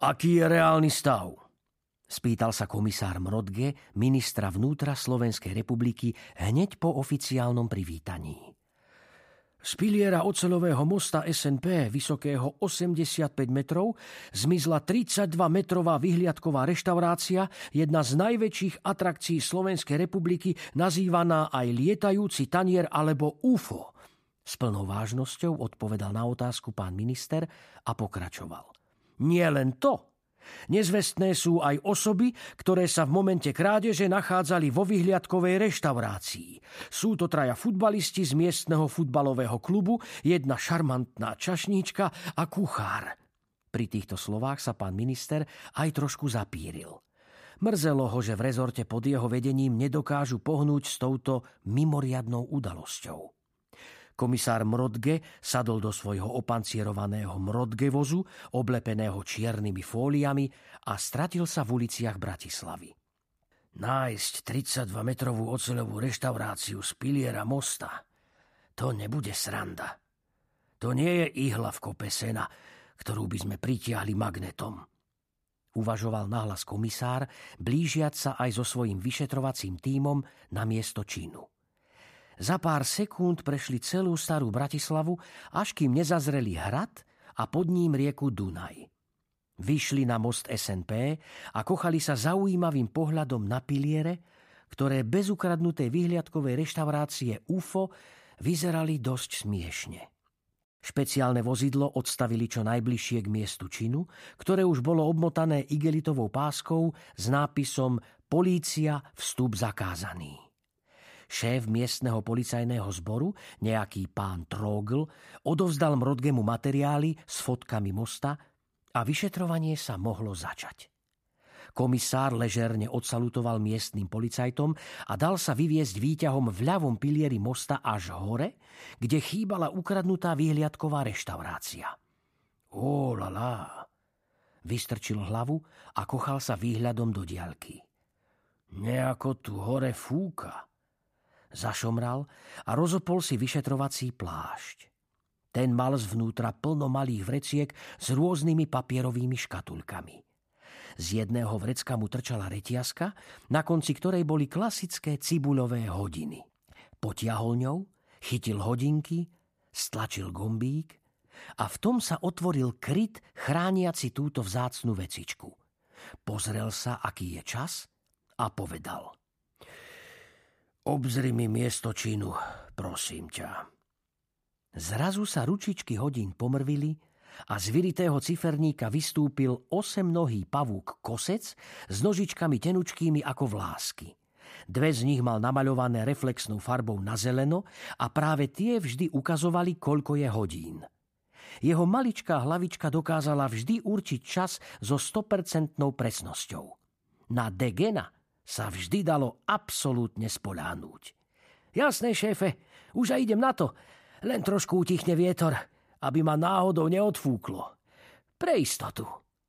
Aký je reálny stav? Spýtal sa komisár Mrodge, ministra vnútra Slovenskej republiky, hneď po oficiálnom privítaní. Z piliera oceľového mosta SNP, vysokého 85 metrov, zmizla 32-metrová vyhliadková reštaurácia, jedna z najväčších atrakcií Slovenskej republiky, nazývaná aj lietajúci tanier alebo UFO. S plnou vážnosťou odpovedal na otázku pán minister a pokračoval. Nie len to, Nezvestné sú aj osoby, ktoré sa v momente krádeže nachádzali vo vyhliadkovej reštaurácii. Sú to traja futbalisti z miestneho futbalového klubu, jedna šarmantná čašníčka a kuchár. Pri týchto slovách sa pán minister aj trošku zapíril. Mrzelo ho, že v rezorte pod jeho vedením nedokážu pohnúť s touto mimoriadnou udalosťou. Komisár Mrodge sadol do svojho opancierovaného Mrodge vozu, oblepeného čiernymi fóliami a stratil sa v uliciach Bratislavy. Nájsť 32-metrovú oceľovú reštauráciu z piliera mosta, to nebude sranda. To nie je ihla v kope sena, ktorú by sme pritiahli magnetom. Uvažoval nahlas komisár, blížiať sa aj so svojím vyšetrovacím tímom na miesto činu. Za pár sekúnd prešli celú starú Bratislavu, až kým nezazreli hrad a pod ním rieku Dunaj. Vyšli na most SNP a kochali sa zaujímavým pohľadom na piliere, ktoré bez ukradnutej vyhliadkovej reštaurácie UFO vyzerali dosť smiešne. Špeciálne vozidlo odstavili čo najbližšie k miestu činu, ktoré už bolo obmotané igelitovou páskou s nápisom Polícia vstup zakázaný. Šéf miestneho policajného zboru, nejaký pán Trogl, odovzdal Mrodgemu materiály s fotkami mosta a vyšetrovanie sa mohlo začať. Komisár ležerne odsalutoval miestnym policajtom a dal sa vyviesť výťahom v ľavom pilieri mosta až hore, kde chýbala ukradnutá výhliadková reštaurácia. Ó, la, la. Vystrčil hlavu a kochal sa výhľadom do diaľky. Nejako tu hore fúka. Zašomral a rozopol si vyšetrovací plášť. Ten mal zvnútra plno malých vreciek s rôznymi papierovými škatulkami. Z jedného vrecka mu trčala retiaska, na konci ktorej boli klasické cibuľové hodiny. Potiahol ňou, chytil hodinky, stlačil gombík a v tom sa otvoril kryt chrániaci túto vzácnu vecičku. Pozrel sa, aký je čas a povedal – Obzri mi miesto činu, prosím ťa. Zrazu sa ručičky hodín pomrvili a z vyritého ciferníka vystúpil osemnohý pavúk kosec s nožičkami tenučkými ako vlásky. Dve z nich mal namaľované reflexnou farbou na zeleno a práve tie vždy ukazovali, koľko je hodín. Jeho maličká hlavička dokázala vždy určiť čas so 100% presnosťou. Na Degena – sa vždy dalo absolútne spoľahnúť. Jasné, šéfe, už aj idem na to. Len trošku utichne vietor, aby ma náhodou neodfúklo. Pre istotu.